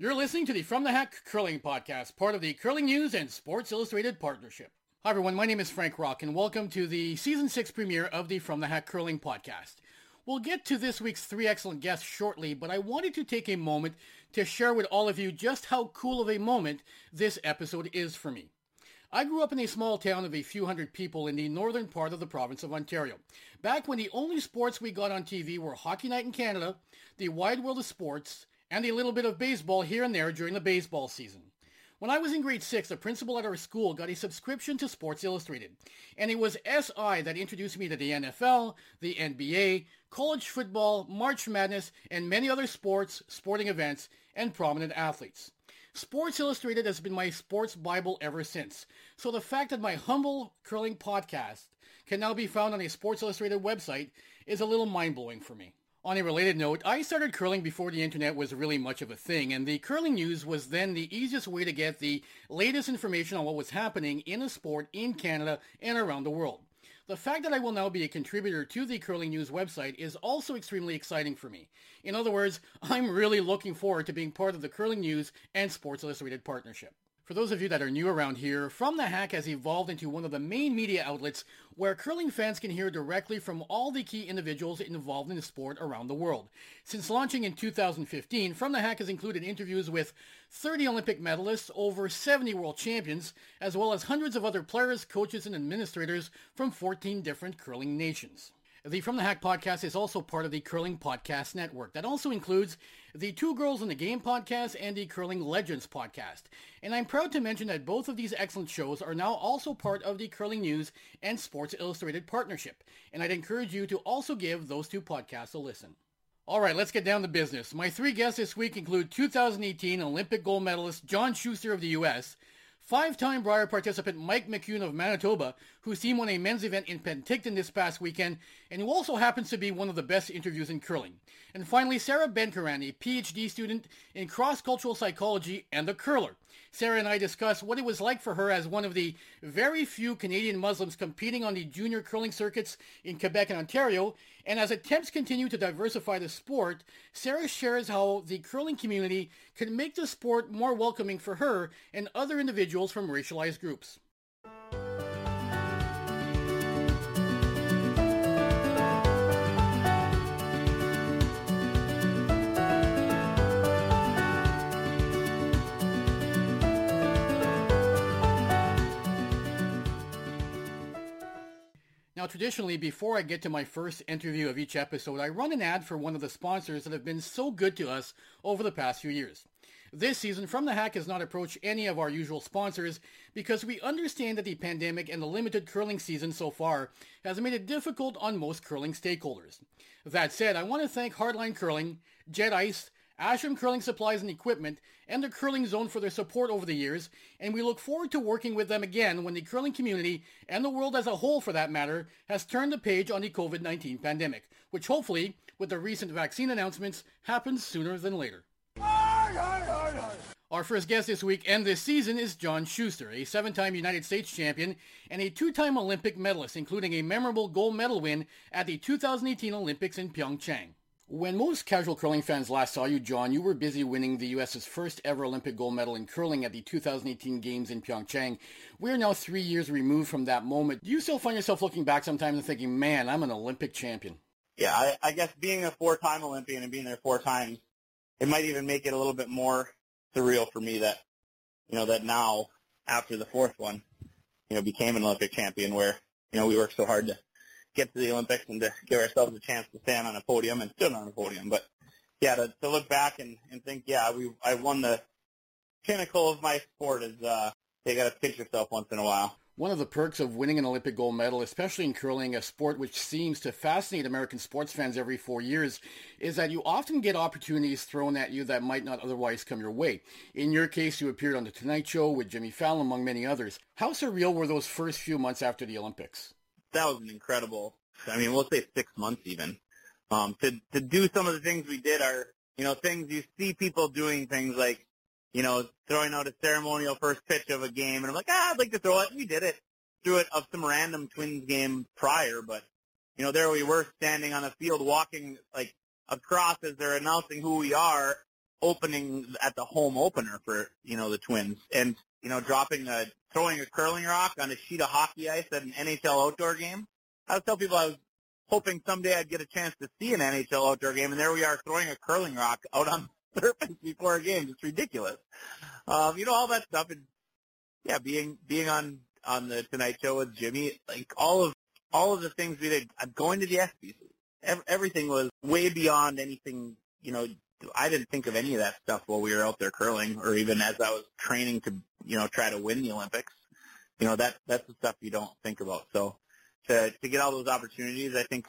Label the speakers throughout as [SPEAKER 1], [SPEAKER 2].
[SPEAKER 1] You're listening to the From the Hack Curling Podcast, part of the Curling News and Sports Illustrated partnership. Hi everyone, my name is Frank Rock and welcome to the season 6 premiere of the From the Hack Curling Podcast. We'll get to this week's three excellent guests shortly, but I wanted to take a moment to share with all of you just how cool of a moment this episode is for me. I grew up in a small town of a few hundred people in the northern part of the province of Ontario. Back when the only sports we got on TV were Hockey Night in Canada, the Wide World of Sports, and a little bit of baseball here and there during the baseball season. When I was in grade 6, the principal at our school got a subscription to Sports Illustrated, and it was SI that introduced me to the NFL, the NBA, college football, March Madness, and many other sports, sporting events, and prominent athletes. Sports Illustrated has been my sports Bible ever since. So the fact that my humble curling podcast can now be found on a Sports Illustrated website is a little mind-blowing for me. On a related note, I started curling before the internet was really much of a thing, and the curling news was then the easiest way to get the latest information on what was happening in the sport in Canada and around the world. The fact that I will now be a contributor to the Curling News website is also extremely exciting for me. In other words, I'm really looking forward to being part of the Curling News and Sports Illustrated partnership. For those of you that are new around here, From the Hack has evolved into one of the main media outlets where curling fans can hear directly from all the key individuals involved in the sport around the world. Since launching in 2015, From the Hack has included interviews with 30 Olympic medalists, over 70 world champions, as well as hundreds of other players, coaches, and administrators from 14 different curling nations. The From the Hack podcast is also part of the Curling Podcast Network. That also includes the Two Girls in the Game podcast and the Curling Legends podcast. And I'm proud to mention that both of these excellent shows are now also part of the Curling News and Sports Illustrated partnership. And I'd encourage you to also give those two podcasts a listen. All right, let's get down to business. My three guests this week include 2018 Olympic gold medalist John Shuster of the U.S., Five-time Brier participant Mike McEwen of Manitoba, whose team won a men's event in Penticton this past weekend, and who also happens to be one of the best interviews in curling. And finally, Sarah Benkaran, a PhD student in cross-cultural psychology and a curler. Sarah and I discuss what it was like for her as one of the very few Canadian Muslims competing on the junior curling circuits in Quebec and Ontario. And as attempts continue to diversify the sport, Sarah shares how the curling community can make the sport more welcoming for her and other individuals from racialized groups. Now, traditionally, before I get to my first interview of each episode, I run an ad for one of the sponsors that have been so good to us over the past few years. This season, From the Hack has not approached any of our usual sponsors because we understand that the pandemic and the limited curling season so far has made it difficult on most curling stakeholders. That said, I want to thank Hardline Curling, Jet Ice, Asham Curling Supplies and Equipment, and the Curling Zone for their support over the years, and we look forward to working with them again when the curling community, and the world as a whole for that matter, has turned the page on the COVID-19 pandemic, which hopefully, with the recent vaccine announcements, happens sooner than later. Our first guest this week and this season is John Shuster, a seven-time United States champion and a two-time Olympic medalist, including a memorable gold medal win at the 2018 Olympics in Pyeongchang. When most casual curling fans last saw you, John, you were busy winning the U.S.'s first ever Olympic gold medal in curling at the 2018 Games in Pyeongchang. We are now three years removed from that moment. Do you still find yourself looking back sometimes and thinking, man, I'm an Olympic champion?
[SPEAKER 2] Yeah, I, I guess being a four-time Olympian and being there four times, it might even make it a little bit more surreal for me that, you know, that now, after the fourth one, you know, became an Olympic champion where, you know, we worked so hard to get to the Olympics and to give ourselves a chance to stand on a podium and stood on a podium. But yeah, to, to look back and, and think, yeah, we I won the pinnacle of my sport is uh, you got to pinch yourself once in a while.
[SPEAKER 1] One of the perks of winning an Olympic gold medal, especially in curling, a sport which seems to fascinate American sports fans every four years, is that you often get opportunities thrown at you that might not otherwise come your way. In your case, you appeared on The Tonight Show with Jimmy Fallon, among many others. How surreal were those first few months after the Olympics?
[SPEAKER 2] That was an incredible. I mean, we'll say six months even. Um, to to do some of the things we did are you know things you see people doing things like you know throwing out a ceremonial first pitch of a game, and I'm like, ah, I'd like to throw it. We did it. Threw it of some random Twins game prior, but you know there we were standing on the field, walking like across as they're announcing who we are, opening at the home opener for you know the Twins, and you know dropping a throwing a curling rock on a sheet of hockey ice at an NHL outdoor game. I would tell people I was hoping someday I'd get a chance to see an NHL outdoor game, and there we are throwing a curling rock out on the surface before a game. It's ridiculous. Um, you know all that stuff, and yeah, being being on on the Tonight Show with Jimmy, like all of all of the things we did, going to the ESPYS, everything was way beyond anything. You know, I didn't think of any of that stuff while we were out there curling, or even as I was training to, you know, try to win the Olympics. You know, that that's the stuff you don't think about. So to to get all those opportunities, I think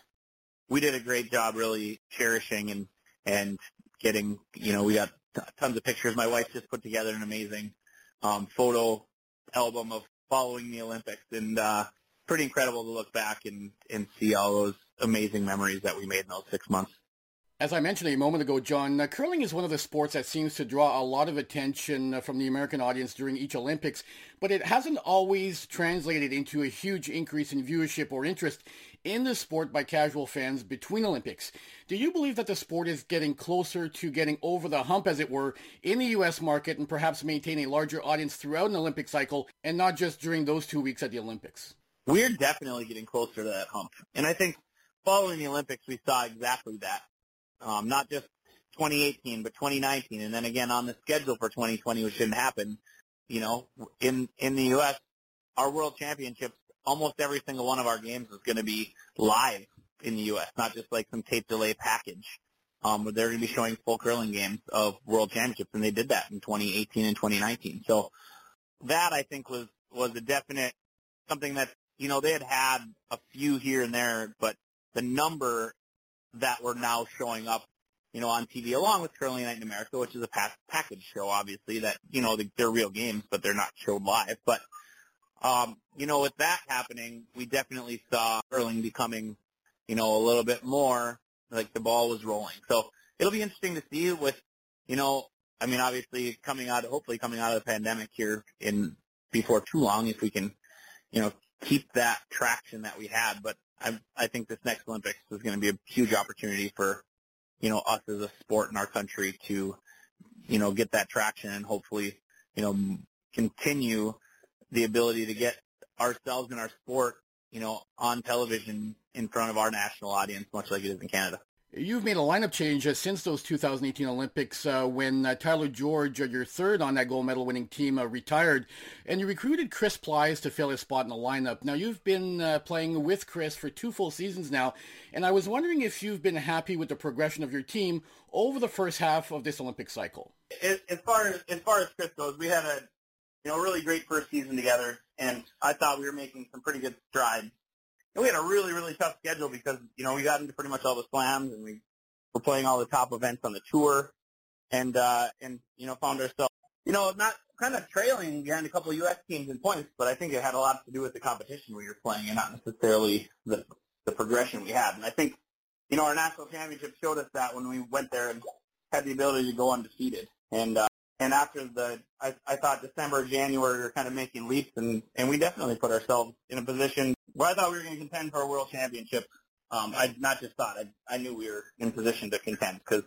[SPEAKER 2] we did a great job really cherishing and and getting. You know, we got t- tons of pictures. My wife just put together an amazing um, photo album of following the Olympics, and uh, pretty incredible to look back and and see all those amazing memories that we made in those six months.
[SPEAKER 1] As I mentioned a moment ago, John, uh, curling is one of the sports that seems to draw a lot of attention uh, from the American audience during each Olympics, but it hasn't always translated into a huge increase in viewership or interest in the sport by casual fans between Olympics. Do you believe that the sport is getting closer to getting over the hump, as it were, in the U.S. market and perhaps maintain a larger audience throughout an Olympic cycle and not just during those two weeks at the Olympics?
[SPEAKER 2] We're definitely getting closer to that hump. And I think following the Olympics, we saw exactly that um, not just 2018, but 2019, and then again on the schedule for 2020, which didn't happen. You know, in in the U.S., our World Championships, almost every single one of our games is going to be live in the U.S., not just like some tape delay package. Um, they're going to be showing full curling games of World Championships, and they did that in 2018 and 2019. So that I think was was a definite something that you know they had had a few here and there, but the number that were now showing up, you know, on TV along with Curling Night in America, which is a pack- package show, obviously, that, you know, they're real games, but they're not showed live. But, um, you know, with that happening, we definitely saw curling becoming, you know, a little bit more like the ball was rolling. So it'll be interesting to see with, you know, I mean, obviously coming out, hopefully coming out of the pandemic here in before too long, if we can, you know, keep that traction that we had. But I, I think this next Olympics is going to be a huge opportunity for, you know, us as a sport in our country to, you know, get that traction and hopefully, you know, continue the ability to get ourselves and our sport, you know, on television in front of our national audience, much like it is in Canada.
[SPEAKER 1] You've made a lineup change uh, since those 2018 Olympics uh, when uh, Tyler George, uh, your third on that gold medal winning team, uh, retired, and you recruited Chris Plys to fill his spot in the lineup. Now, you've been uh, playing with Chris for two full seasons now, and I was wondering if you've been happy with the progression of your team over the first half of this Olympic cycle.
[SPEAKER 2] As far as, as far as Chris goes, we had a you know really great first season together, and I thought we were making some pretty good strides and we had a really, really tough schedule because, you know, we got into pretty much all the slams and we were playing all the top events on the tour and, uh, and, you know, found ourselves, you know, not kind of trailing behind a couple of U.S. teams in points, but I think it had a lot to do with the competition we were playing and not necessarily the, the progression we had. And I think, you know, our national championship showed us that when we went there and had the ability to go undefeated. And, uh, and after the, I, I thought December, January, we were kind of making leaps, and, and we definitely put ourselves in a position where I thought we were going to contend for a world championship. Um, I not just thought, I, I knew we were in position to contend because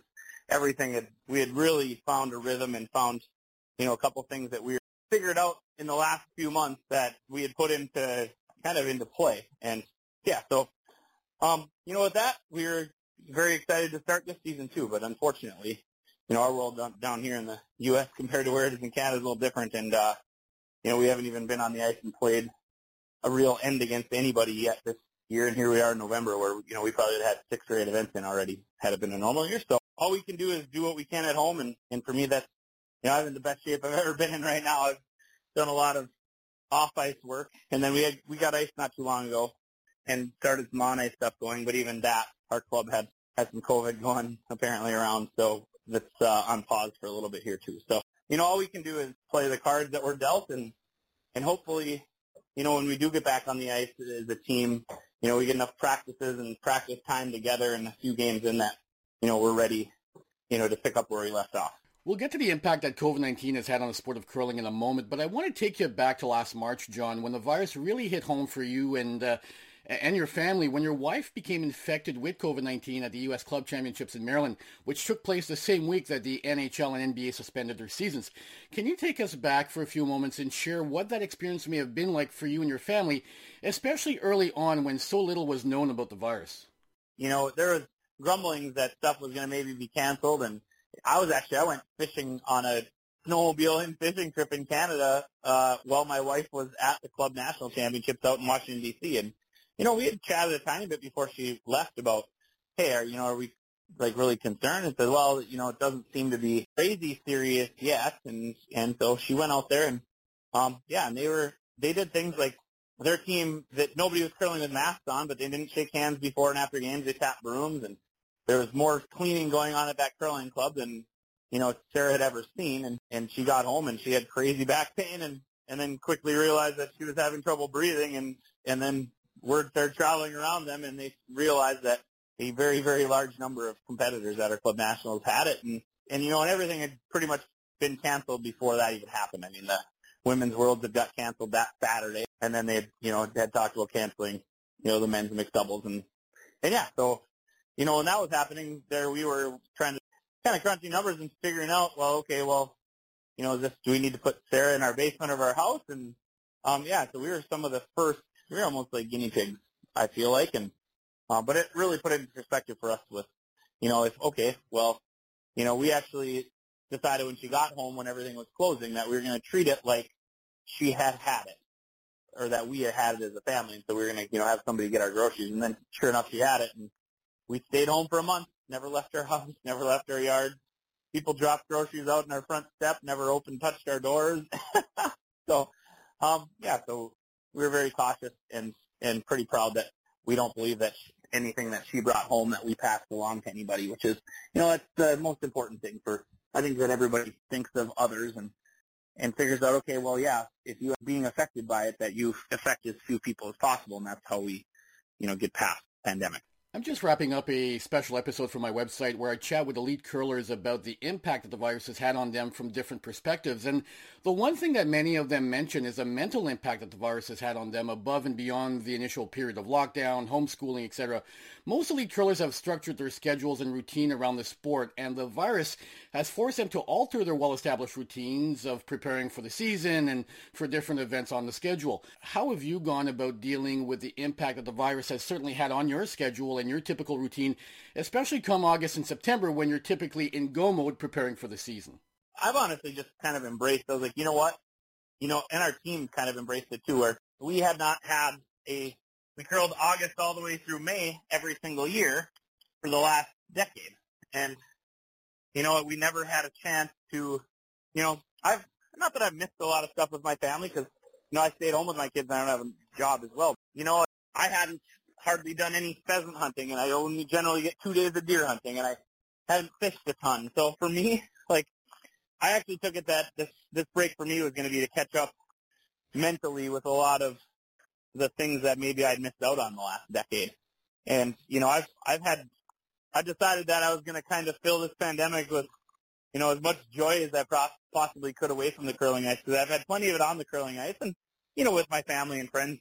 [SPEAKER 2] everything had, we had really found a rhythm and found, you know, a couple things that we figured out in the last few months that we had put into kind of into play. And yeah, so, um, you know, with that, we were very excited to start this season too, but unfortunately, you know, our world down, down here in the U.S. compared to where it is in Canada is a little different. And, uh, you know, we haven't even been on the ice and played a real end against anybody yet this year. And here we are in November where, you know, we probably had six or eight events in already had it been a normal year. So all we can do is do what we can at home. And, and for me, that's, you know, I'm in the best shape I've ever been in right now. I've done a lot of off ice work. And then we had, we got ice not too long ago and started some on ice stuff going. But even that, our club had, had some COVID going apparently around. So that's uh, on pause for a little bit here too. So you know, all we can do is play the cards that we're dealt, and and hopefully, you know, when we do get back on the ice as a team, you know, we get enough practices and practice time together and a few games in that, you know, we're ready, you know, to pick up where we left off.
[SPEAKER 1] We'll get to the impact that COVID-19 has had on the sport of curling in a moment, but I want to take you back to last March, John, when the virus really hit home for you and uh, and your family when your wife became infected with COVID-19 at the U.S. Club Championships in Maryland, which took place the same week that the NHL and NBA suspended their seasons. Can you take us back for a few moments and share what that experience may have been like for you and your family, especially early on when so little was known about the virus?
[SPEAKER 2] You know, there was grumblings that stuff was going to maybe be canceled, and I was actually I went fishing on a snowmobile and fishing trip in Canada uh, while my wife was at the club national championships out in Washington D.C. And you know, we had chatted a tiny bit before she left about, hey, are you know, are we like really concerned? And said, well, you know, it doesn't seem to be crazy serious yet. And and so she went out there and um yeah, and they were they did things like their team that nobody was curling with masks on, but they didn't shake hands before and after games. They tapped brooms, and there was more cleaning going on at that curling club than you know Sarah had ever seen. And and she got home and she had crazy back pain, and and then quickly realized that she was having trouble breathing, and and then word started traveling around them, and they realized that a very very large number of competitors at our club nationals had it, and and you know and everything had pretty much been canceled before that even happened. I mean the women's worlds had got canceled that Saturday, and then they you know, had talked about canceling, you know, the men's mixed doubles, and and yeah, so you know, when that was happening, there we were trying to kind of crunching numbers and figuring out, well, okay, well, you know, is this do we need to put Sarah in our basement of our house? And um, yeah, so we were some of the first, we were almost like guinea pigs, I feel like, and uh, but it really put it in perspective for us with, you know, if okay, well, you know, we actually decided when she got home when everything was closing that we were going to treat it like she had had it or that we had had it as a family. And so we were going to, you know, have somebody get our groceries. And then sure enough, she had it. And we stayed home for a month, never left our house, never left our yard. People dropped groceries out in our front step, never opened, touched our doors. so, um, yeah, so we were very cautious and, and pretty proud that we don't believe that anything that she brought home that we passed along to anybody, which is, you know, that's the most important thing for, I think that everybody thinks of others and and figures out, okay, well, yeah, if you are being affected by it, that you affect as few people as possible, and that's how we, you know, get past the pandemic.
[SPEAKER 1] I'm just wrapping up a special episode for my website where I chat with elite curlers about the impact that the virus has had on them from different perspectives. And the one thing that many of them mention is a mental impact that the virus has had on them above and beyond the initial period of lockdown, homeschooling, etc. Most elite curlers have structured their schedules and routine around the sport, and the virus has forced them to alter their well-established routines of preparing for the season and for different events on the schedule. How have you gone about dealing with the impact that the virus has certainly had on your schedule and your typical routine, especially come August and September when you're typically in go mode preparing for the season?
[SPEAKER 2] I've honestly just kind of embraced. I was like, you know what, you know, and our team kind of embraced it too, where we had not had a we curled August all the way through May every single year for the last decade. And, you know, we never had a chance to, you know, I've, not that I've missed a lot of stuff with my family because, you know, I stayed home with my kids and I don't have a job as well. You know, I hadn't hardly done any pheasant hunting and I only generally get two days of deer hunting and I hadn't fished a ton. So for me, like, I actually took it that this, this break for me was going to be to catch up mentally with a lot of the things that maybe I'd missed out on the last decade. And you know, I've I've had I decided that I was going to kind of fill this pandemic with you know as much joy as I possibly could away from the curling ice because I've had plenty of it on the curling ice and you know with my family and friends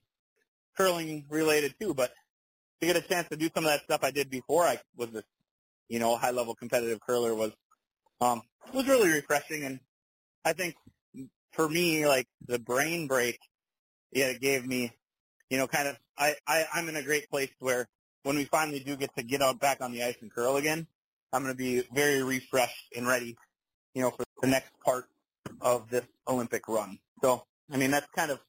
[SPEAKER 2] curling related too. But to get a chance to do some of that stuff I did before I was a you know high level competitive curler was um was really refreshing and I think for me like the brain break yeah, it gave me you know, kind of, I, I, I'm in a great place where when we finally do get to get out back on the ice and curl again, I'm going to be very refreshed and ready, you know, for the next part of this Olympic run. So, I mean, that's kind of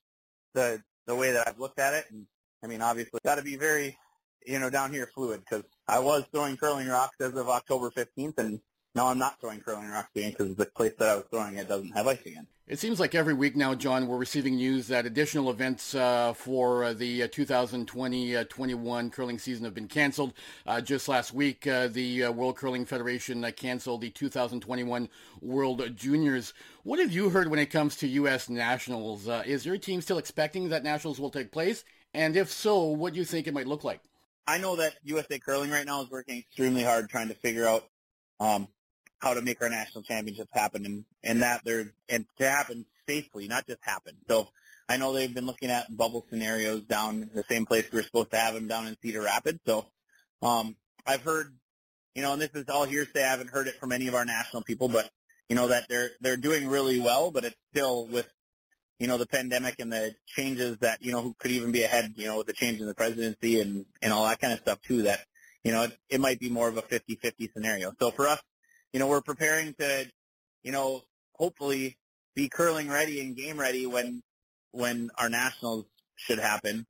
[SPEAKER 2] the the way that I've looked at it. And I mean, obviously, got to be very, you know, down here fluid because I was throwing curling rocks as of October 15th, and now I'm not throwing curling rocks again because the place that I was throwing it doesn't have ice again.
[SPEAKER 1] It seems like every week now, John, we're receiving news that additional events uh, for uh, the 2020-21 uh, curling season have been canceled. Uh, just last week, uh, the uh, World Curling Federation canceled the 2021 World Juniors. What have you heard when it comes to U.S. Nationals? is your team still expecting that Nationals will take place? And if so, what do you think it might look like?
[SPEAKER 2] I know that USA Curling right now is working extremely hard trying to figure out um, how to make our national championships happen and, and that they're and to happen safely, not just happen. So I know they've been looking at bubble scenarios down the same place we were supposed to have them down in Cedar Rapids. So um, I've heard, you know, and this is all hearsay. I haven't heard it from any of our national people, but you know that they're they're doing really well, but it's still with you know the pandemic and the changes that you know who could even be ahead, you know, with the change in the presidency and and all that kind of stuff too. That you know it, it might be more of a 50-50 scenario. So for us, you know, we're preparing to, you know, hopefully be curling ready and game ready when when our nationals should happen,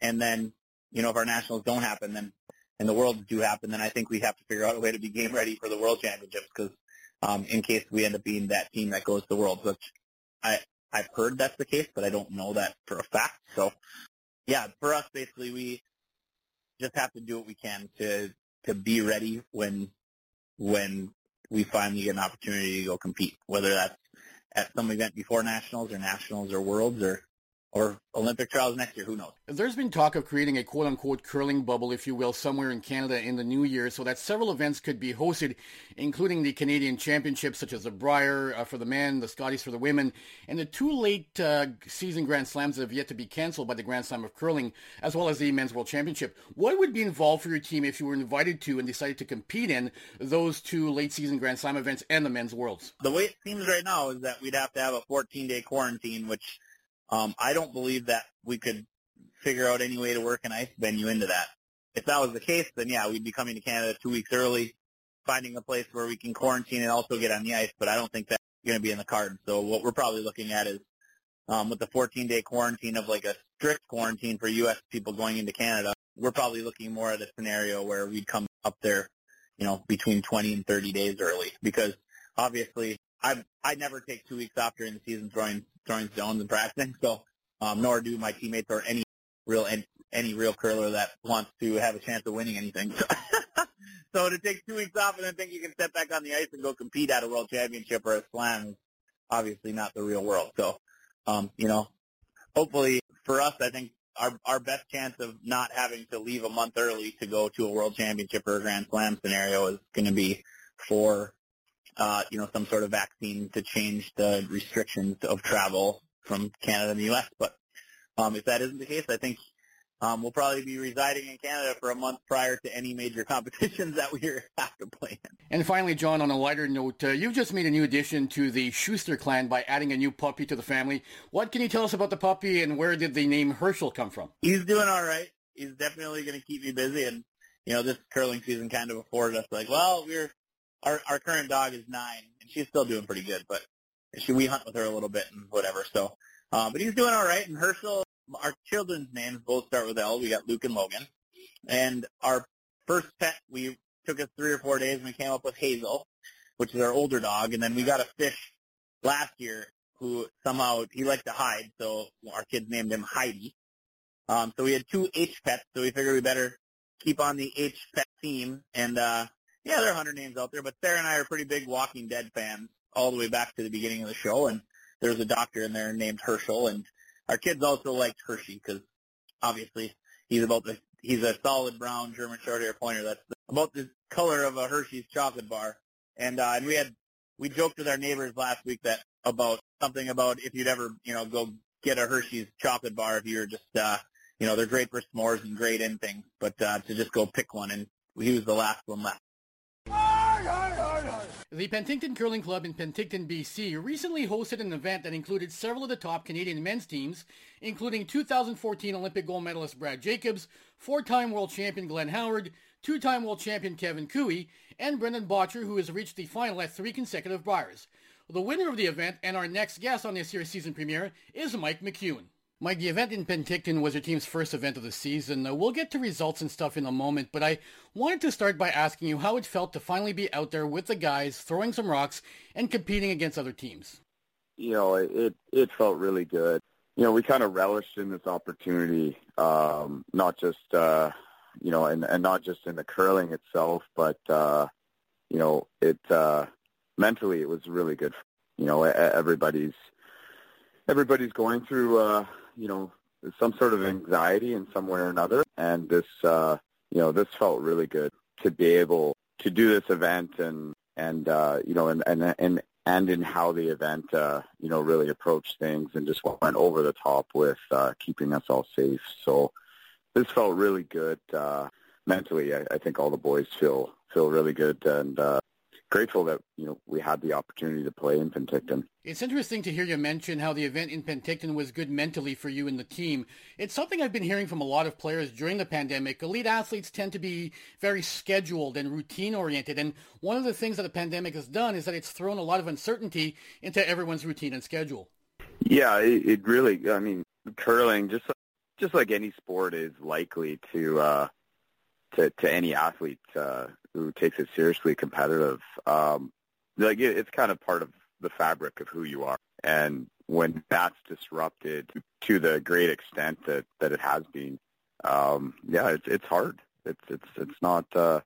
[SPEAKER 2] and then you know if our nationals don't happen, then and the worlds do happen, then I think we have to figure out a way to be game ready for the world championships because um, in case we end up being that team that goes to the world, which I I've heard that's the case, but I don't know that for a fact. So yeah, for us basically we just have to do what we can to to be ready when when we finally get an opportunity to go compete, whether that's at some event before nationals or nationals or worlds or or Olympic trials next year. Who knows?
[SPEAKER 1] There's been talk of creating a quote unquote curling bubble, if you will, somewhere in Canada in the new year so that several events could be hosted, including the Canadian Championships, such as the Brier uh, for the men, the Scotties for the women, and the two late uh, season Grand Slams that have yet to be canceled by the Grand Slam of Curling, as well as the Men's World Championship. What would be involved for your team if you were invited to and decided to compete in those two late season Grand Slam events and the Men's Worlds?
[SPEAKER 2] The way it seems right now is that we'd have to have a 14 day quarantine, which um, I don't believe that we could figure out any way to work an ice venue into that. If that was the case, then yeah, we'd be coming to Canada two weeks early, finding a place where we can quarantine and also get on the ice. But I don't think that's going to be in the cards. So what we're probably looking at is um, with the 14-day quarantine of like a strict quarantine for U.S. people going into Canada, we're probably looking more at a scenario where we'd come up there, you know, between 20 and 30 days early because obviously I I never take two weeks off during the season throwing throwing stones and practicing. So um, nor do my teammates or any real any, any real curler that wants to have a chance of winning anything. So, so to take two weeks off and then think you can step back on the ice and go compete at a world championship or a slam is obviously not the real world. So um, you know, hopefully for us, I think our our best chance of not having to leave a month early to go to a world championship or a grand slam scenario is going to be for uh, you know, some sort of vaccine to change the restrictions of travel from Canada and the U.S. But um, if that isn't the case, I think um, we'll probably be residing in Canada for a month prior to any major competitions that we have to play in.
[SPEAKER 1] And finally, John, on a lighter note, uh, you've just made a new addition to the Shuster clan by adding a new puppy to the family. What can you tell us about the puppy and where did the name Herschel come from?
[SPEAKER 2] He's doing all right. He's definitely going to keep me busy. And, you know, this curling season kind of afforded us like, well, we're our our current dog is nine, and she's still doing pretty good. But she we hunt with her a little bit and whatever. So, uh, but he's doing all right. And Herschel, our children's names both start with L. We got Luke and Logan, and our first pet we took us three or four days, and we came up with Hazel, which is our older dog, and then we got a fish last year who somehow he liked to hide, so our kids named him Heidi. Um, so we had two H pets, so we figured we better keep on the H pet theme, and uh, yeah, there are 100 names out there, but Sarah and I are pretty big Walking Dead fans all the way back to the beginning of the show, and there's a doctor in there named Herschel, and our kids also liked Hershey because obviously he's about the he's a solid brown German Shorthair Pointer that's about the color of a Hershey's chocolate bar, and uh, and we had we joked with our neighbors last week that about something about if you'd ever you know go get a Hershey's chocolate bar if you're just uh you know they're great for s'mores and great in things, but uh, to just go pick one and he was the last one left.
[SPEAKER 1] The Penticton Curling Club in Penticton, BC recently hosted an event that included several of the top Canadian men's teams, including 2014 Olympic gold medalist Brad Jacobs, four-time world champion Glenn Howard, two-time world champion Kevin Koe, and Brendan Bottcher, who has reached the final at three consecutive Briers. The winner of the event and our next guest on this year's season premiere is Mike McEwen. Mike, the event in Penticton was your team's first event of the season. Uh, we'll get to results and stuff in a moment, but I wanted to start by asking you how it felt to finally be out there with the guys, throwing some rocks, and competing against other teams.
[SPEAKER 3] You know, it it felt really good. You know, we kind of relished in this opportunity, um, not just uh, you know, and and not just in the curling itself, but uh, you know, it uh, mentally it was really good. You know, everybody's everybody's going through uh, you know, some sort of anxiety in some way or another. And this, uh, you know, this felt really good to be able to do this event and, and, uh, you know, and, and, and and in how the event, uh, you know, really approached things and just went over the top with uh, keeping us all safe. So this felt really good uh, mentally. I, I think all the boys feel feel really good and uh, grateful that you know we had the opportunity to play in Penticton.
[SPEAKER 1] It's interesting to hear you mention how the event in Penticton was good mentally for you and the team. It's something I've been hearing from a lot of players during the pandemic. Elite athletes tend to be very scheduled and routine oriented, and one of the things that the pandemic has done is that it's thrown a lot of uncertainty into everyone's routine and schedule.
[SPEAKER 3] Yeah, it, it really. I mean, curling just just like any sport is likely to. Uh, to, to any athlete uh, who takes it seriously competitive. Um, like it, it's kind of part of the fabric of who you are. And when that's disrupted to the great extent that, that it has been, um, yeah, it's it's hard. It's it's it's not uh,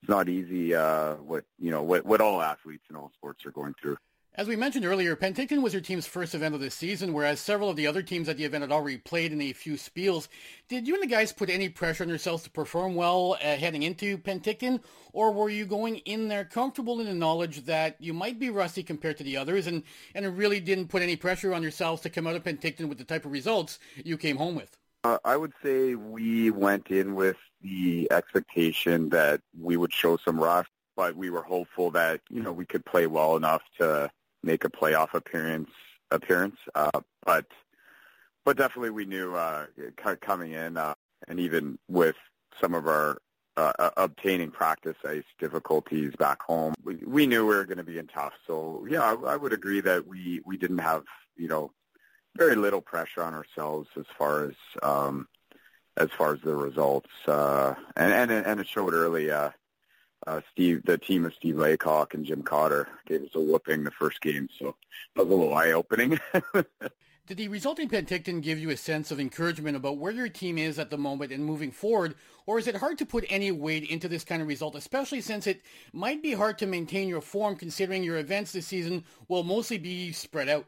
[SPEAKER 3] it's not easy. Uh, what you know what what all athletes in all sports are going through.
[SPEAKER 1] As we mentioned earlier, Penticton was your team's first event of the season, whereas several of the other teams at the event had already played in a few spiels. Did you and the guys put any pressure on yourselves to perform well uh, heading into Penticton, or were you going in there comfortable in the knowledge that you might be rusty compared to the others, and, and really didn't put any pressure on yourselves to come out of Penticton with the type of results you came home with?
[SPEAKER 3] Uh, I would say we went in with the expectation that we would show some rust, but we were hopeful that, you know, we could play well enough to make a playoff appearance appearance. Uh, but but definitely we knew uh, coming in, uh, and even with some of our uh, uh, obtaining practice ice difficulties back home, we, we knew we were going to be in tough. So yeah, I, I would agree that we we didn't have you know very little pressure on ourselves as far as um, as far as the results, uh, and and and it showed early. Uh, uh, Steve, the team of Steve Laycock and Jim Cotter gave us a whooping the first game, so that was a little eye-opening.
[SPEAKER 1] Did the resulting Penticton give you a sense of encouragement about where your team is at the moment and moving forward, or is it hard to put any weight into this kind of result, especially since it might be hard to maintain your form considering your events this season will mostly be spread out?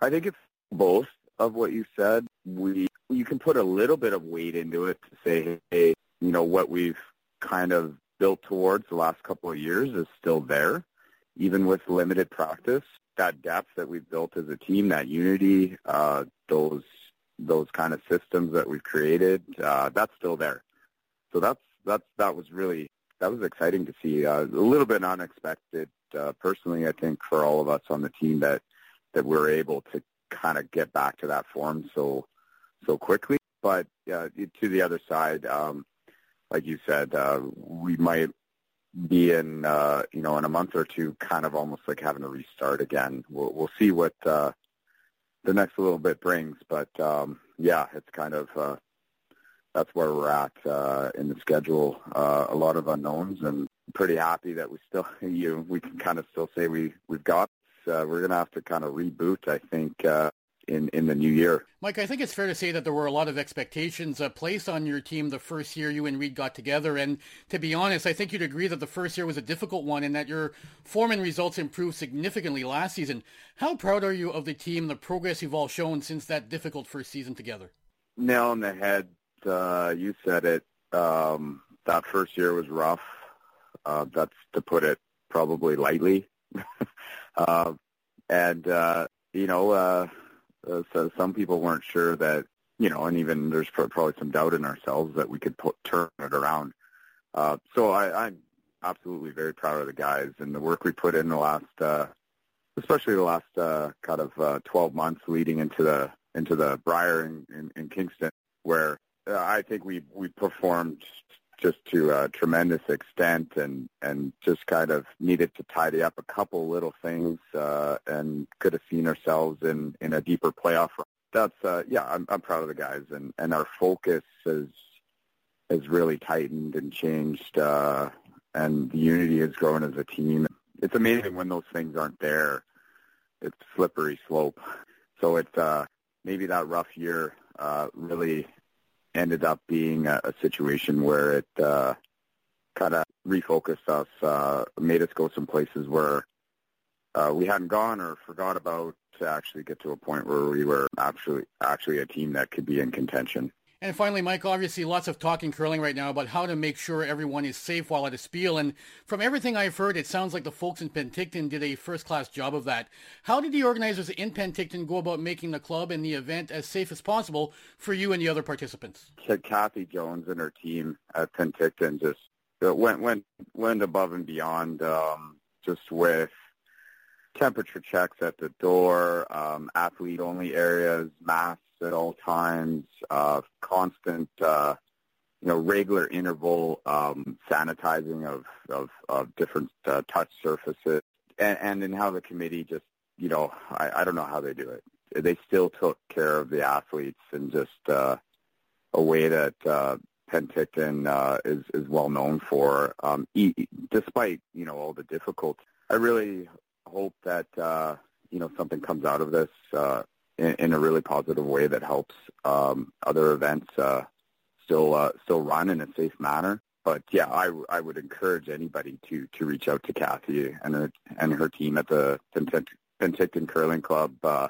[SPEAKER 3] I think it's both of what you said. We you can put a little bit of weight into it to say, hey, you know what we've kind of built towards the last couple of years is still there, even with limited practice. That depth that we've built as a team, that unity, uh, those those kind of systems that we've created, uh, that's still there. So that's that's that was really that was exciting to see. Uh, a little bit unexpected, uh, personally, I think, for all of us on the team that that we're able to kind of get back to that form so so quickly. But uh, to the other side, um, like you said, uh, we might be in, uh, you know, in a month or two, kind of almost like having to restart again. We'll, we'll see what uh, the next little bit brings, but um, yeah, it's kind of uh, that's where we're at uh, in the schedule. Uh, a lot of unknowns, and pretty happy that we still, you, we can kind of still say we we've got. Uh, we're gonna have to kind of reboot, I think, uh, in, in the new year.
[SPEAKER 1] Mike, I think it's fair to say that there were a lot of expectations uh, placed on your team the first year you and Reid got together. And to be honest, I think you'd agree that the first year was a difficult one and that your form and results improved significantly last season. How proud are you of the team, the progress you've all shown since that difficult first season together?
[SPEAKER 3] Nail on the head. Uh, you said it. Um, that first year was rough. Uh, that's to put it probably lightly. Uh, and, uh, you know, uh, so some people weren't sure that, you know, and even there's probably some doubt in ourselves that we could put, turn it around. Uh, so I, I'm absolutely very proud of the guys and the work we put in the last, uh, especially the last uh, kind of uh, 12 months leading into the into the Brier in, in, in Kingston, where uh, I think we we performed just to a tremendous extent and and just kind of needed to tidy up a couple little things uh, and could have seen ourselves in in a deeper playoff. That's uh, yeah, I'm I'm proud of the guys and and our focus has has really tightened and changed uh, and the unity has grown as a team. It's amazing when those things aren't there. It's slippery slope. So it's uh, maybe that rough year uh, really ended up being a, a situation where it uh, kind of refocused us, uh, made us go some places where uh, we hadn't gone or forgot about to actually get to a point where we were actually actually a team that could be in contention.
[SPEAKER 1] And finally, Mike, obviously lots of talk in curling right now about how to make sure everyone is safe while at a spiel. And from everything I've heard, it sounds like the folks in Penticton did a first-class job of that. How did the organizers in Penticton go about making the club and the event as safe as possible for you and the other participants?
[SPEAKER 3] Kathy Jones and her team at Penticton just uh, went went went above and beyond, um, just with temperature checks at the door, um, athlete-only areas, masks at all times, uh, constant, uh, you know, regular interval um, sanitizing of, of, of different uh, touch surfaces, and, and in how the committee just, you know, I, I don't know how they do it. They still took care of the athletes in just uh, a way that uh, Penticton uh, is is well known for, um, e- despite you know all the difficulties. I really hope that uh, you know something comes out of this. Uh, in, in a really positive way that helps um, other events uh, still uh, still run in a safe manner. But yeah, I, I would encourage anybody to to reach out to Kathy and her and her team at the Penticton Curling Club. Uh,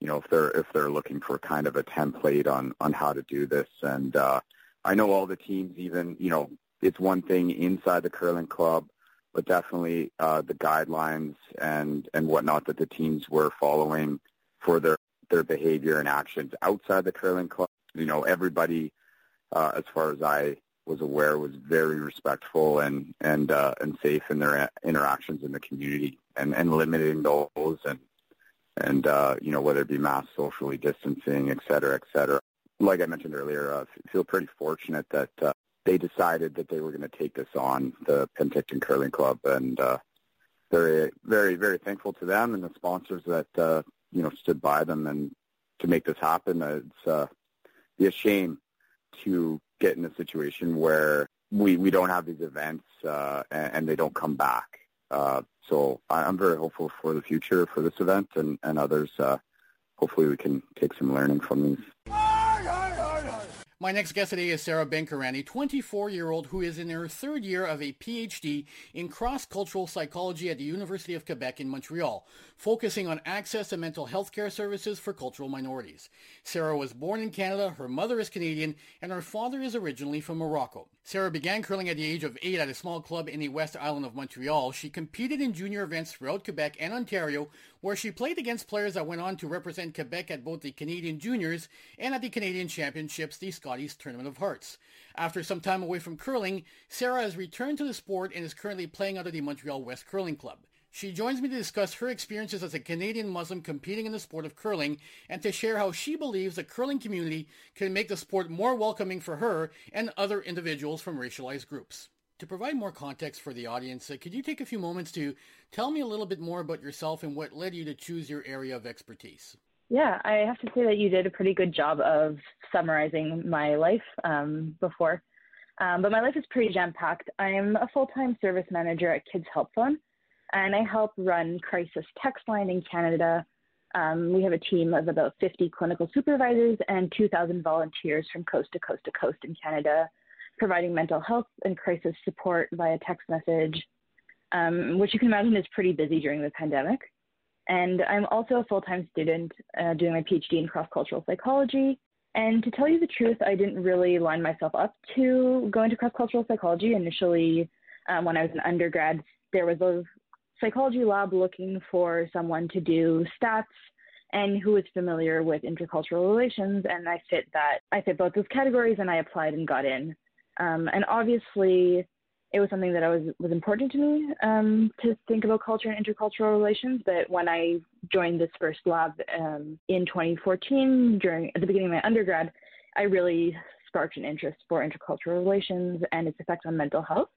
[SPEAKER 3] you know, if they're if they're looking for kind of a template on on how to do this, and I know all the teams. Even you know, it's one thing inside the curling club, but definitely uh, the guidelines and and whatnot that the teams were following for their their behavior and actions outside the curling club. You know, everybody, uh, as far as I was aware, was very respectful and and uh, and safe in their interactions in the community, and and limiting those and and uh, you know whether it be mass socially distancing, et cetera, et cetera. Like I mentioned earlier, uh, feel pretty fortunate that uh, they decided that they were going to take this on, the Penticton Curling Club, and uh, very, very, very thankful to them and the sponsors that uh, you know, stood by them and to make this happen. It's uh, be a shame to get in a situation where we, we don't have these events uh, and, and they don't come back. Uh, so I'm very hopeful for the future for this event and, and others. Uh, hopefully we can take some learning from these.
[SPEAKER 1] My next guest today is Sarah Benkarani, a 24-year-old who is in her third year of a PhD in cross-cultural psychology at the University of Quebec in Montreal, focusing on access to mental health care services for cultural minorities. Sarah was born in Canada, her mother is Canadian, and her father is originally from Morocco. Sarah began curling at the age of eight at a small club in the West Island of Montreal. She competed in junior events throughout Quebec and Ontario, where she played against players that went on to represent Quebec at both the Canadian Juniors and at the Canadian Championships, the Scotties Tournament of Hearts. After some time away from curling, Sarah has returned to the sport and is currently playing under the Montreal West Curling Club. She joins me to discuss her experiences as a Canadian Muslim competing in the sport of curling and to share how she believes the curling community can make the sport more welcoming for her and other individuals from racialized groups. To provide more context for the audience, uh, could you take a few moments to tell me a little bit more about yourself and what led you to choose your area of expertise?
[SPEAKER 4] Yeah, I have to say that you did a pretty good job of summarizing my life um, before. Um, but my life is pretty jam packed. I'm a full time service manager at Kids Help Phone and I help run Crisis Text Line in Canada. Um, we have a team of about 50 clinical supervisors and 2,000 volunteers from coast to coast to coast in Canada, providing mental health and crisis support via text message, um, which you can imagine is pretty busy during the pandemic. And I'm also a full time student uh, doing my PhD in cross cultural psychology. And to tell you the truth, I didn't really line myself up to go into cross cultural psychology. Initially, um, when I was an undergrad, there was a psychology lab looking for someone to do stats and who was familiar with intercultural relations and I fit that I fit both those categories and I applied and got in. Um, and obviously it was something that I was was important to me um, to think about culture and intercultural relations. But when I joined this first lab um, in 2014, during at the beginning of my undergrad, I really sparked an interest for intercultural relations and its effect on mental health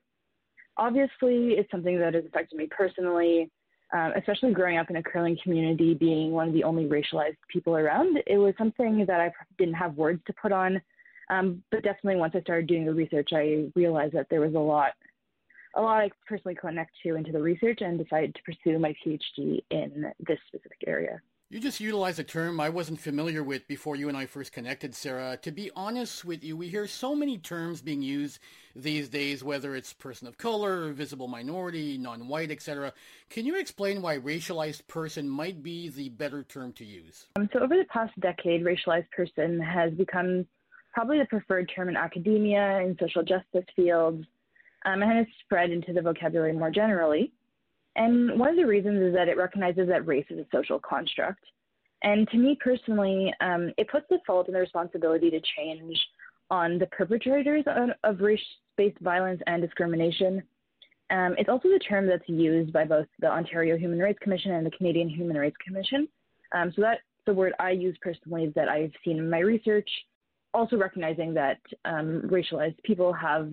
[SPEAKER 4] obviously it's something that has affected me personally, um, especially growing up in a curling community, being one of the only racialized people around. It was something that I didn't have words to put on. Um, but definitely once I started doing the research, I realized that there was a lot, a lot I personally connect to into the research and decided to pursue my PhD in this specific area.
[SPEAKER 1] You just utilized a term I wasn't familiar with before you and I first connected, Sarah. To be honest with you, we hear so many terms being used these days, whether it's person of color, visible minority, non-white, etc. Can you explain why racialized person might be the better term to use?
[SPEAKER 4] Um, so over the past decade, racialized person has become probably the preferred term in academia and social justice fields, um, and has spread into the vocabulary more generally. And one of the reasons is that it recognizes that race is a social construct. And to me personally, um, it puts the fault and the responsibility to change on the perpetrators of, of race-based violence and discrimination. Um, it's also the term that's used by both the Ontario Human Rights Commission and the Canadian Human Rights Commission. Um, so that's the word I use personally that I've seen in my research. Also recognizing that um, racialized people have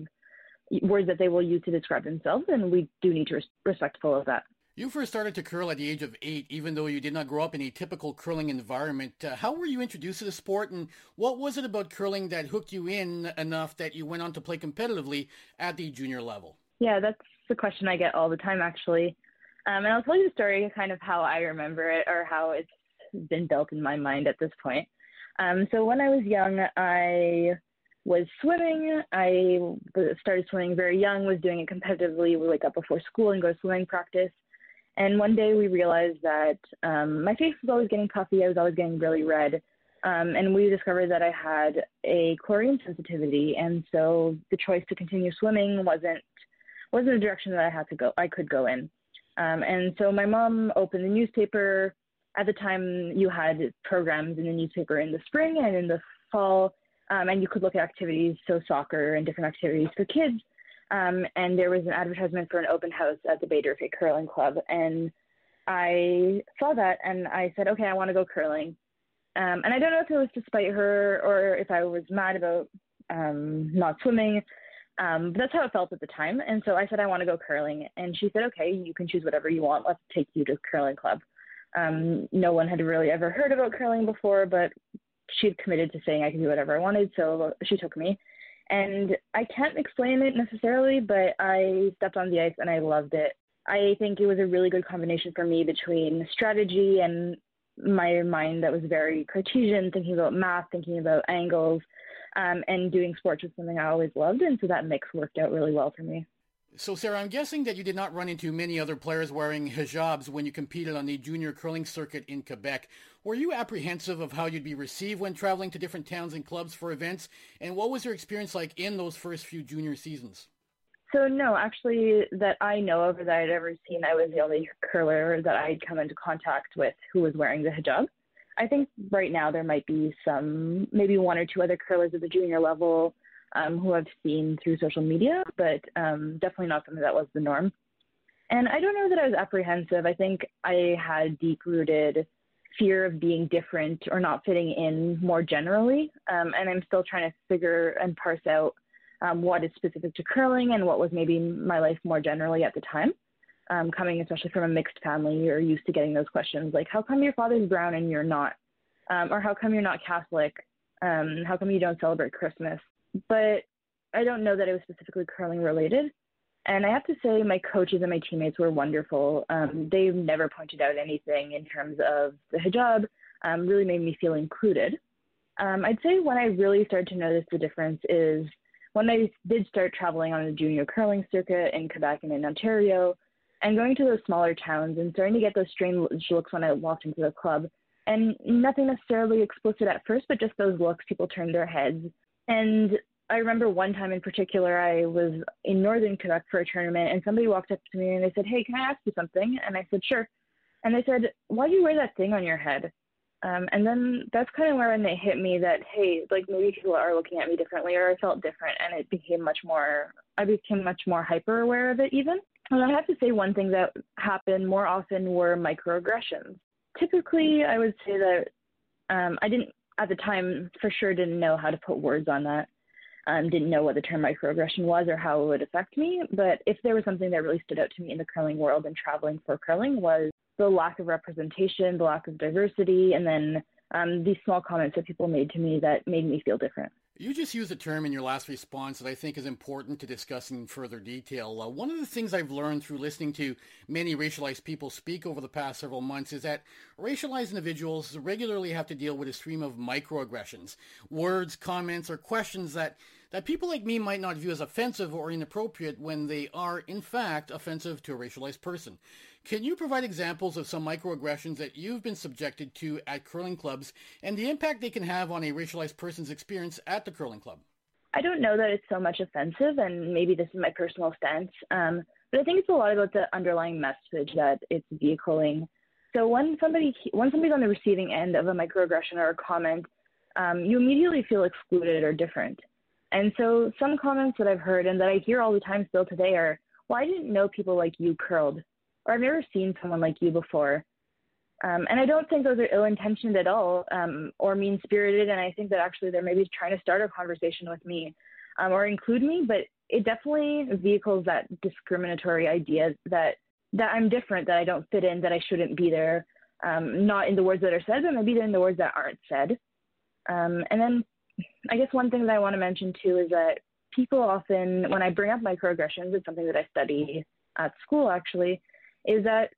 [SPEAKER 4] words that they will use to describe themselves, and we do need to be respectful of that.
[SPEAKER 1] You first started to curl at the age of eight, even though you did not grow up in a typical curling environment. Uh, how were you introduced to the sport, and what was it about curling that hooked you in enough that you went on to play competitively at the junior level?
[SPEAKER 4] Yeah, that's the question I get all the time, actually. Um, and I'll tell you the story kind of how I remember it or how it's been built in my mind at this point. Um, so when I was young, I was swimming. I started swimming very young, was doing it competitively. We wake up before school and go to swimming practice. And one day we realized that um, my face was always getting puffy. I was always getting really red. Um, and we discovered that I had a chlorine sensitivity. And so the choice to continue swimming wasn't wasn't a direction that I had to go. I could go in. Um, and so my mom opened the newspaper. At the time, you had programs in the newspaper in the spring and in the fall um, and you could look at activities, so soccer and different activities for kids. Um, and there was an advertisement for an open house at the Baie-D'Urfé Curling Club, and I saw that and I said, okay, I want to go curling. Um, and I don't know if it was to spite her or if I was mad about um, not swimming, um, but that's how it felt at the time. And so I said, I want to go curling. And she said, okay, you can choose whatever you want. Let's take you to curling club. Um, no one had really ever heard about curling before, but she had committed to saying I could do whatever I wanted, so she took me. And I can't explain it necessarily, but I stepped on the ice and I loved it. I think it was a really good combination for me between strategy and my mind that was very Cartesian, thinking about math, thinking about angles, um, and doing sports was something I always loved. And so that mix worked out really well for me.
[SPEAKER 1] So, Sarah, I'm guessing that you did not run into many other players wearing hijabs when you competed on the junior curling circuit in Quebec. Were you apprehensive of how you'd be received when traveling to different towns and clubs for events? And what was your experience like in those first few junior seasons?
[SPEAKER 4] So, no, actually, that I know of or that I'd ever seen, I was the only curler that I'd come into contact with who was wearing the hijab. I think right now there might be some, maybe one or two other curlers at the junior level um, who I've seen through social media, but um, definitely not something that was the norm. And I don't know that I was apprehensive. I think I had deep rooted fear of being different or not fitting in more generally. Um, and I'm still trying to figure and parse out um, what is specific to curling and what was maybe my life more generally at the time. Um, coming especially from a mixed family, you're used to getting those questions like, how come your father's brown and you're not? Um, or how come you're not Catholic? Um, how come you don't celebrate Christmas? But I don't know that it was specifically curling related. And I have to say, my coaches and my teammates were wonderful. Um, they never pointed out anything in terms of the hijab, um, really made me feel included. Um, I'd say when I really started to notice the difference is when I did start traveling on the junior curling circuit in Quebec and in Ontario, and going to those smaller towns and starting to get those strange looks when I walked into the club. And nothing necessarily explicit at first, but just those looks, people turned their heads and I remember one time in particular, I was in northern Quebec for a tournament, and somebody walked up to me and they said, "Hey, can I ask you something?" And I said, "Sure." And they said, "Why do you wear that thing on your head?" Um, and then that's kind of where when they hit me that, hey, like maybe people are looking at me differently, or I felt different, and it became much more. I became much more hyper aware of it, even. And I have to say, one thing that happened more often were microaggressions. Typically, I would say that um, I didn't at the time for sure didn't know how to put words on that. Um, didn't know what the term microaggression was or how it would affect me. But if there was something that really stood out to me in the curling world and traveling for curling was the lack of representation, the lack of diversity, and then um, these small comments that people made to me that made me feel different.
[SPEAKER 1] You just used a term in your last response that I think is important to discuss in further detail. Uh, one of the things I've learned through listening to many racialized people speak over the past several months is that racialized individuals regularly have to deal with a stream of microaggressions, words, comments, or questions that that people like me might not view as offensive or inappropriate when they are, in fact, offensive to a racialized person. Can you provide examples of some microaggressions that you've been subjected to at curling clubs and the impact they can have on a racialized person's experience at the curling club?
[SPEAKER 4] I don't know that it's so much offensive, and maybe this is my personal stance, um, but I think it's a lot about the underlying message that it's vehicling. So when somebody when somebody's on the receiving end of a microaggression or a comment, um, you immediately feel excluded or different. And so some comments that I've heard and that I hear all the time still today are, "Well, I didn't know people like you curled," or "I've never seen someone like you before." Um, and I don't think those are ill-intentioned at all um, or mean-spirited. And I think that actually they're maybe trying to start a conversation with me um, or include me. But it definitely vehicles that discriminatory idea that that I'm different, that I don't fit in, that I shouldn't be there. Um, not in the words that are said, but maybe in the words that aren't said. Um, and then I guess one thing that I want to mention too is that people often, when I bring up microaggressions, it's something that I study at school actually, is that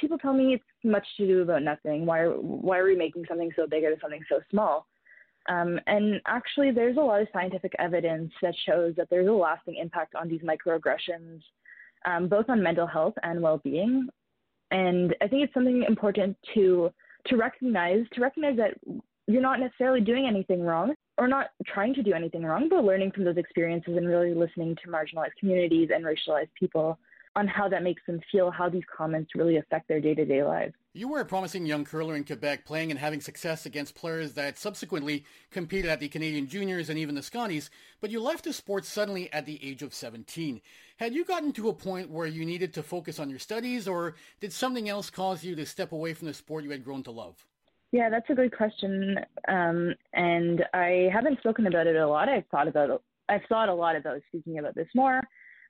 [SPEAKER 4] people tell me it's much to do about nothing. Why why are we making something so big out of something so small? Um, and actually, there's a lot of scientific evidence that shows that there's a lasting impact on these microaggressions, um, both on mental health and well-being. And I think it's something important to to recognize to recognize that you're not necessarily doing anything wrong or not trying to do anything wrong, but learning from those experiences and really listening to marginalized communities and racialized people on how that makes them feel, how these comments really affect their day to day lives.
[SPEAKER 1] You were a promising young curler in Quebec, playing and having success against players that subsequently competed at the Canadian Juniors and even the Scotties, but you left the sport suddenly at the age of 17. Had you gotten to a point where you needed to focus on your studies, or did something else cause you to step away from the sport you had grown to love?
[SPEAKER 4] Yeah, that's a good question, um, and I haven't spoken about it a lot. I've thought about I've thought a lot about speaking about this more.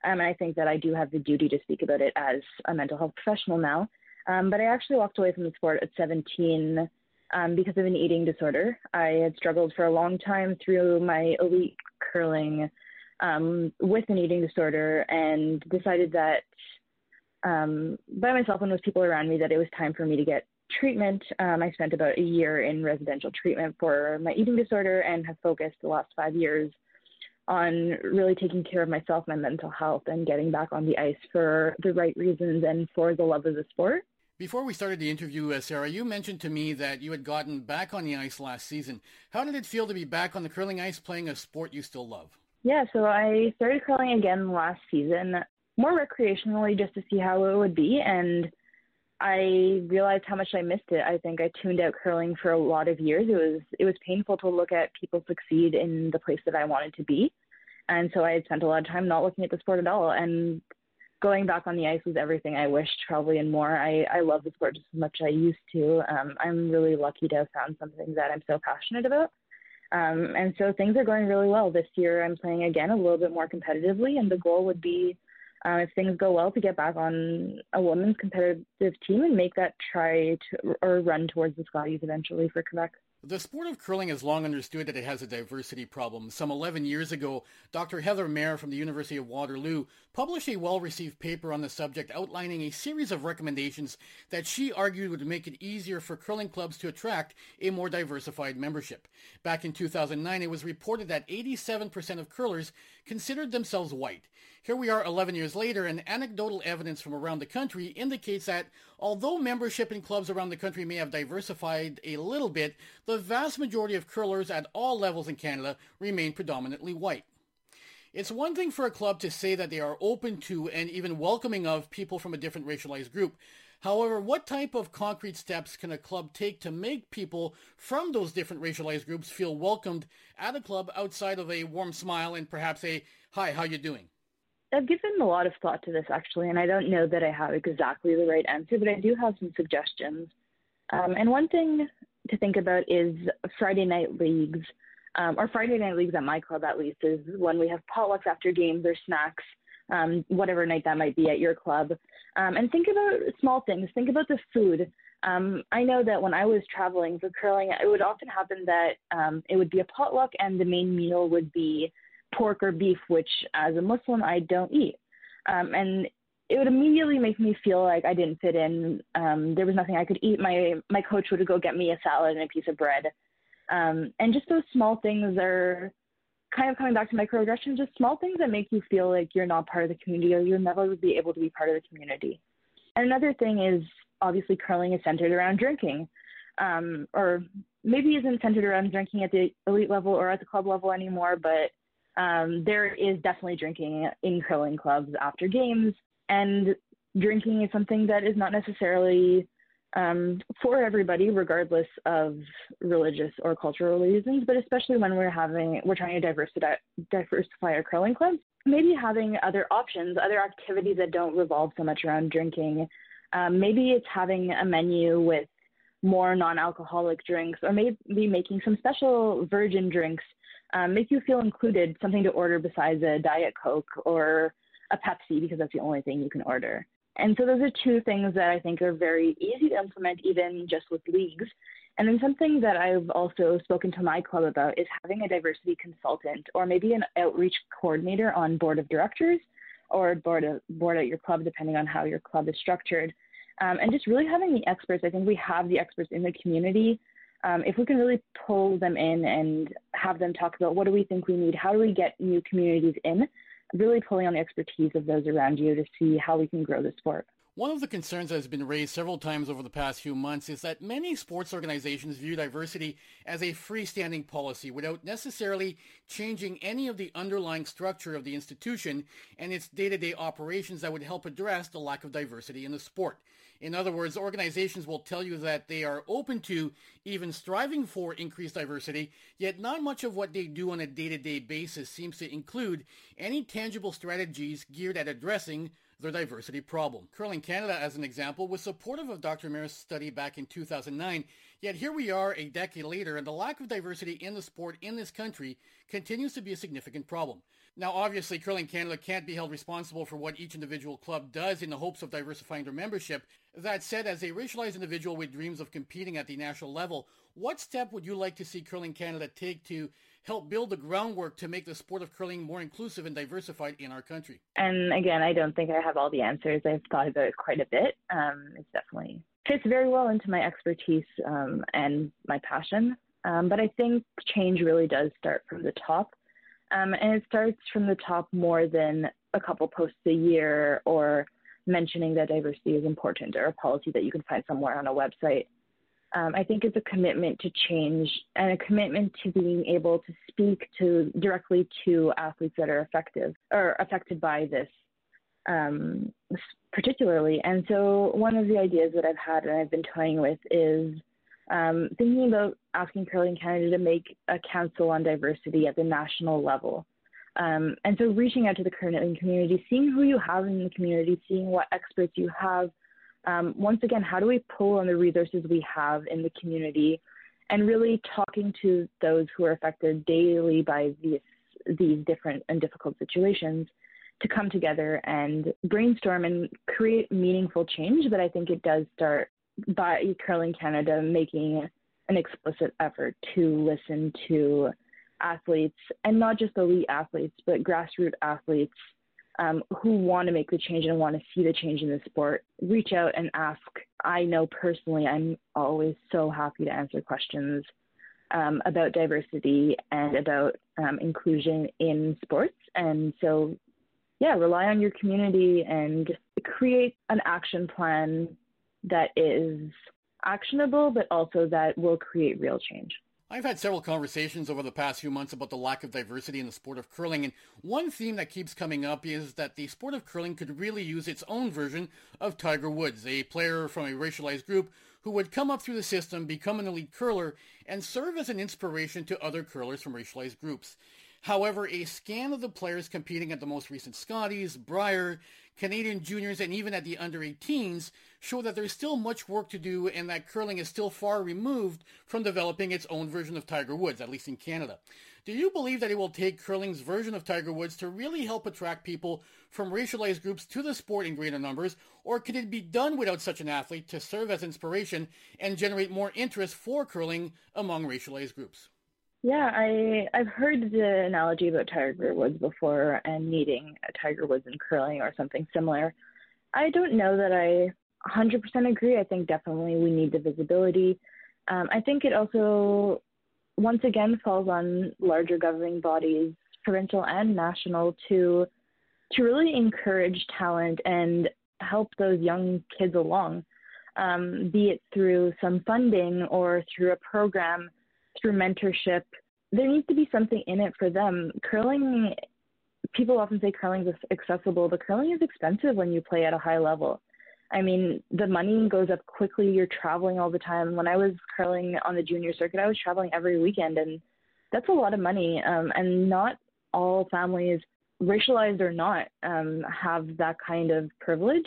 [SPEAKER 4] Um, and I think that I do have the duty to speak about it as a mental health professional now. Um, but I actually walked away from the sport at 17 um, because of an eating disorder. I had struggled for a long time through my elite curling um, with an eating disorder and decided that um, by myself and with people around me that it was time for me to get treatment. Um, I spent about a year in residential treatment for my eating disorder and have focused the last five years on really taking care of myself, my mental health, and getting back on the ice for the right reasons and for the love of the sport.
[SPEAKER 1] Before we started the interview, uh, Sarah, you mentioned to me that you had gotten back on the ice last season. How did it feel to be back on the curling ice playing a sport you still love?
[SPEAKER 4] Yeah, so I started curling again last season, more recreationally just to see how it would be. And I realized how much I missed it. I think I tuned out curling for a lot of years. It was it was painful to look at people succeed in the place that I wanted to be. And so I had spent a lot of time not looking at the sport at all. And going back on the ice was everything I wished, probably and more. I, I love the sport just as much as I used to. Um, I'm really lucky to have found something that I'm so passionate about. Um, and so things are going really well. This year I'm playing again a little bit more competitively, and the goal would be uh, if things go well, to get back on a women's competitive team and make that try to or run towards the Scotties eventually for Quebec.
[SPEAKER 1] The sport of curling has long understood that it has a diversity problem. Some 11 years ago, Dr. Heather Mair from the University of Waterloo published a well-received paper on the subject outlining a series of recommendations that she argued would make it easier for curling clubs to attract a more diversified membership. Back in 2009, it was reported that 87% of curlers considered themselves white. Here we are 11 years later, and anecdotal evidence from around the country indicates that although membership in clubs around the country may have diversified a little bit, the vast majority of curlers at all levels in Canada remain predominantly white. It's one thing for a club to say that they are open to and even welcoming of people from a different racialized group. However, what type of concrete steps can a club take to make people from those different racialized groups feel welcomed at a club outside of a warm smile and perhaps a hi, how you doing?
[SPEAKER 4] I've given a lot of thought to this actually, and I don't know that I have exactly the right answer, but I do have some suggestions. Um, and one thing to think about is Friday night leagues, um, or Friday night leagues at my club at least, is when we have potlucks after games or snacks, um, whatever night that might be at your club. Um, and think about small things. Think about the food. Um, I know that when I was traveling for curling, it would often happen that um, it would be a potluck and the main meal would be pork or beef, which as a Muslim I don't eat. Um, and it would immediately make me feel like I didn't fit in. Um, there was nothing I could eat. My my coach would go get me a salad and a piece of bread. Um, and just those small things are kind of coming back to microaggression, just small things that make you feel like you're not part of the community or you'll never be able to be part of the community. And another thing is obviously curling is centered around drinking, um, or maybe isn't centered around drinking at the elite level or at the club level anymore, but um, there is definitely drinking in curling clubs after games. And drinking is something that is not necessarily um, for everybody, regardless of religious or cultural reasons, but especially when we're having we're trying to diversify diversify our curling clubs. Maybe having other options, other activities that don't revolve so much around drinking. Um, maybe it's having a menu with more non-alcoholic drinks, or maybe making some special virgin drinks um, make you feel included. Something to order besides a diet coke or a Pepsi because that's the only thing you can order. And so those are two things that I think are very easy to implement, even just with leagues. And then something that I've also spoken to my club about is having a diversity consultant or maybe an outreach coordinator on board of directors or board, of, board at your club, depending on how your club is structured. Um, and just really having the experts. I think we have the experts in the community. Um, if we can really pull them in and have them talk about what do we think we need, how do we get new communities in, really pulling on the expertise of those around you to see how we can grow the sport.
[SPEAKER 1] One of the concerns that has been raised several times over the past few months is that many sports organizations view diversity as a freestanding policy without necessarily changing any of the underlying structure of the institution and its day-to-day operations that would help address the lack of diversity in the sport. In other words, organizations will tell you that they are open to even striving for increased diversity, yet not much of what they do on a day-to-day basis seems to include any tangible strategies geared at addressing their diversity problem. Curling Canada, as an example, was supportive of Dr. Mair's study back in 2009, yet here we are a decade later and the lack of diversity in the sport in this country continues to be a significant problem. Now, obviously, Curling Canada can't be held responsible for what each individual club does in the hopes of diversifying their membership. That said, as a racialized individual with dreams of competing at the national level, what step would you like to see Curling Canada take to help build the groundwork to make the sport of curling more inclusive and diversified in our country?
[SPEAKER 4] And again, I don't think I have all the answers. I've thought about it quite a bit. Um, definitely fits very well into my expertise um, and my passion. Um, but I think change really does start from the top. Um, and it starts from the top more than a couple posts a year or mentioning that diversity is important or a policy that you can find somewhere on a website um, I think it's a commitment to change and a commitment to being able to speak to directly to athletes that are effective or affected by this um, particularly. And so one of the ideas that I've had and I've been toying with is um, thinking about asking Curling Canada to make a council on diversity at the national level. Um, and so reaching out to the curling community, seeing who you have in the community, seeing what experts you have um, once again, how do we pull on the resources we have in the community and really talking to those who are affected daily by these, these different and difficult situations to come together and brainstorm and create meaningful change. But I think it does start by Curling Canada making an explicit effort to listen to athletes and not just elite athletes, but grassroots athletes um, who want to make the change and want to see the change in the sport reach out and ask. I know personally, I'm always so happy to answer questions um, about diversity and about um, inclusion in sports. And so, yeah, rely on your community and create an action plan that is actionable, but also that will create real change.
[SPEAKER 1] I've had several conversations over the past few months about the lack of diversity in the sport of curling, and one theme that keeps coming up is that the sport of curling could really use its own version of Tiger Woods, a player from a racialized group who would come up through the system, become an elite curler, and serve as an inspiration to other curlers from racialized groups. However, a scan of the players competing at the most recent Scotties, Brier, Canadian juniors, and even at the under 18s show that there's still much work to do and that curling is still far removed from developing its own version of Tiger Woods, at least in Canada. Do you believe that it will take curling's version of Tiger Woods to really help attract people from racialized groups to the sport in greater numbers, or could it be done without such an athlete to serve as inspiration and generate more interest for curling among racialized groups?
[SPEAKER 4] Yeah, I I've heard the analogy about Tiger Woods before and needing a Tiger Woods in curling or something similar. I don't know that I 100% agree. I think definitely we need the visibility. Um, I think it also once again falls on larger governing bodies provincial and national, to to really encourage talent and help those young kids along, um, be it through some funding or through a program, through mentorship. There needs to be something in it for them. Curling, people often say curling is accessible, but curling is expensive when you play at a high level. I mean, the money goes up quickly. You're traveling all the time. When I was curling on the junior circuit, I was traveling every weekend, and that's a lot of money. Um, and not all families, racialized or not, um, have that kind of privilege.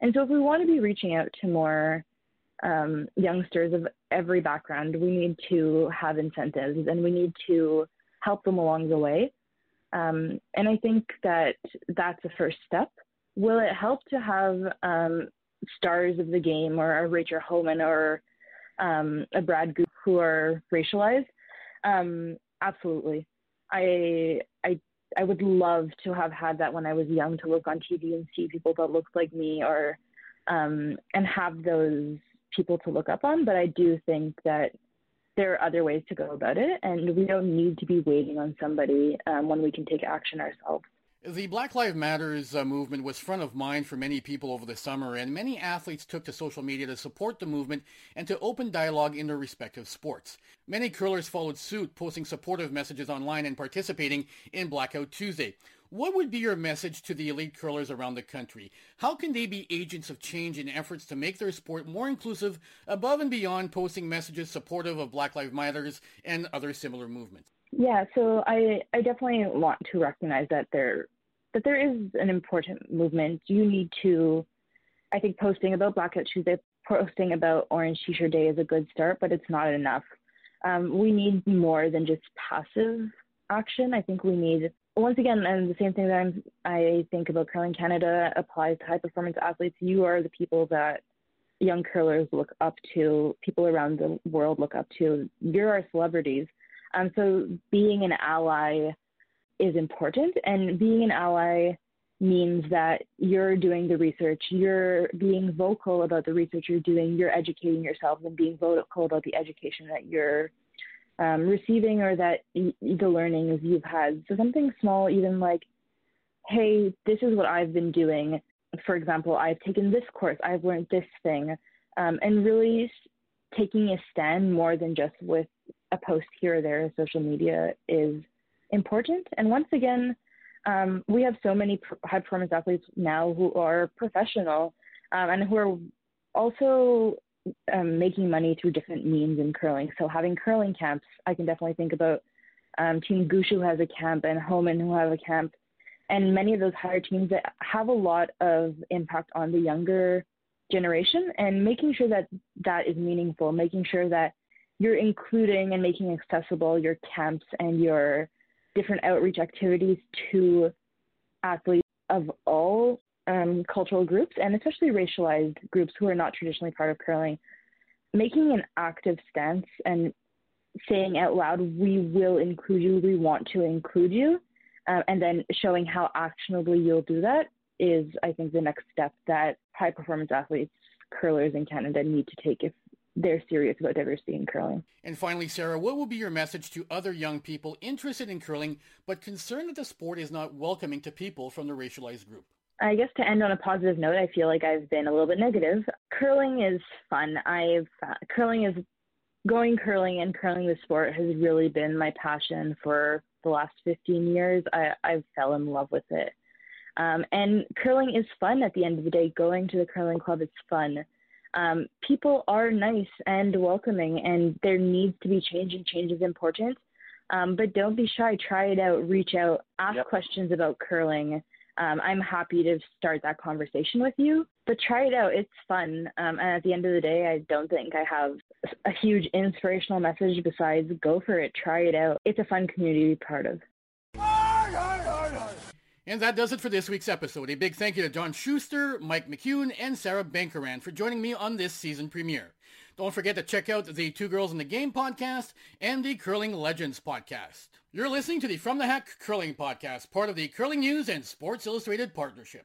[SPEAKER 4] And so, if we want to be reaching out to more um, youngsters of every background, we need to have incentives and we need to help them along the way. Um, and I think that that's a first step. Will it help to have um, stars of the game or a Rachel Homan or um, a Brad Gushue who are racialized? Um, absolutely. I I I would love to have had that when I was young to look on TV and see people that looked like me or um, and have those people to look up on. But I do think that there are other ways to go about it, and we don't need to be waiting on somebody um, when we can take action ourselves.
[SPEAKER 1] The Black Lives Matters uh, movement was front of mind for many people over the summer, and many athletes took to social media to support the movement and to open dialogue in their respective sports. Many curlers followed suit, posting supportive messages online and participating in Blackout Tuesday. What would be your message to the elite curlers around the country? How can they be agents of change in efforts to make their sport more inclusive above and beyond posting messages supportive of Black Lives Matters and other similar movements?
[SPEAKER 4] Yeah, so I, I definitely want to recognize that there there is an important movement. You need to I think posting about Blackout Tuesday, posting about Orange T-shirt Day is a good start, but it's not enough. Um, we need more than just passive action. I think we need once again, and the same thing that I'm, I think about Curling Canada applies to high performance athletes. You are the people that young curlers look up to, people around the world look up to. You're our celebrities. Um, so being an ally is important, and being an ally means that you're doing the research, you're being vocal about the research you're doing, you're educating yourself, and being vocal about the education that you're um, receiving or that y- the learnings you've had. So something small, even like, hey, this is what I've been doing. For example, I've taken this course, I've learned this thing, um, and really taking a stand more than just with a post here or there social media is important. And once again, um, we have so many high performance athletes now who are professional um, and who are also um, making money through different means in curling. So having curling camps, I can definitely think about um, Team Gushue who has a camp and Homan who have a camp, and many of those higher teams that have a lot of impact on the younger generation, and making sure that that is meaningful, making sure that you're including and making accessible your camps and your different outreach activities to athletes of all um, cultural groups and especially racialized groups who are not traditionally part of curling, making an active stance and saying out loud, we will include you, we want to include you, uh, and then showing how actionably you'll do that is, I think, the next step that high performance athletes, curlers in Canada need to take if they're serious about diversity in curling.
[SPEAKER 1] And finally, Sarah, what will be your message to other young people interested in curling but concerned that the sport is not welcoming to people from the racialized group?
[SPEAKER 4] I guess to end on a positive note, I feel like I've been a little bit negative. Curling is fun. I've uh, curling is going curling and curling the sport has really been my passion for the last 15 years. I I fell in love with it. Um, and curling is fun at the end of the day. Going to the curling club is fun. Um, people are nice and welcoming, and there needs to be change, and change is important. Um, but don't be shy. Try it out. Reach out. Ask yep. questions about curling um, I'm happy to start that conversation with you. But try it out. It's fun. Um, and at the end of the day, I don't think I have a huge inspirational message besides go for it. Try it out. It's a fun community to be part of.
[SPEAKER 1] And that does it for this week's episode. A big thank you to John Shuster, Mike McEwen, and Sarah Bankeran for joining me on this season premiere. Don't forget to check out the Two Girls in the Game podcast and the Curling Legends podcast. You're listening to the From the Hack Curling podcast, part of the Curling News and Sports Illustrated partnership.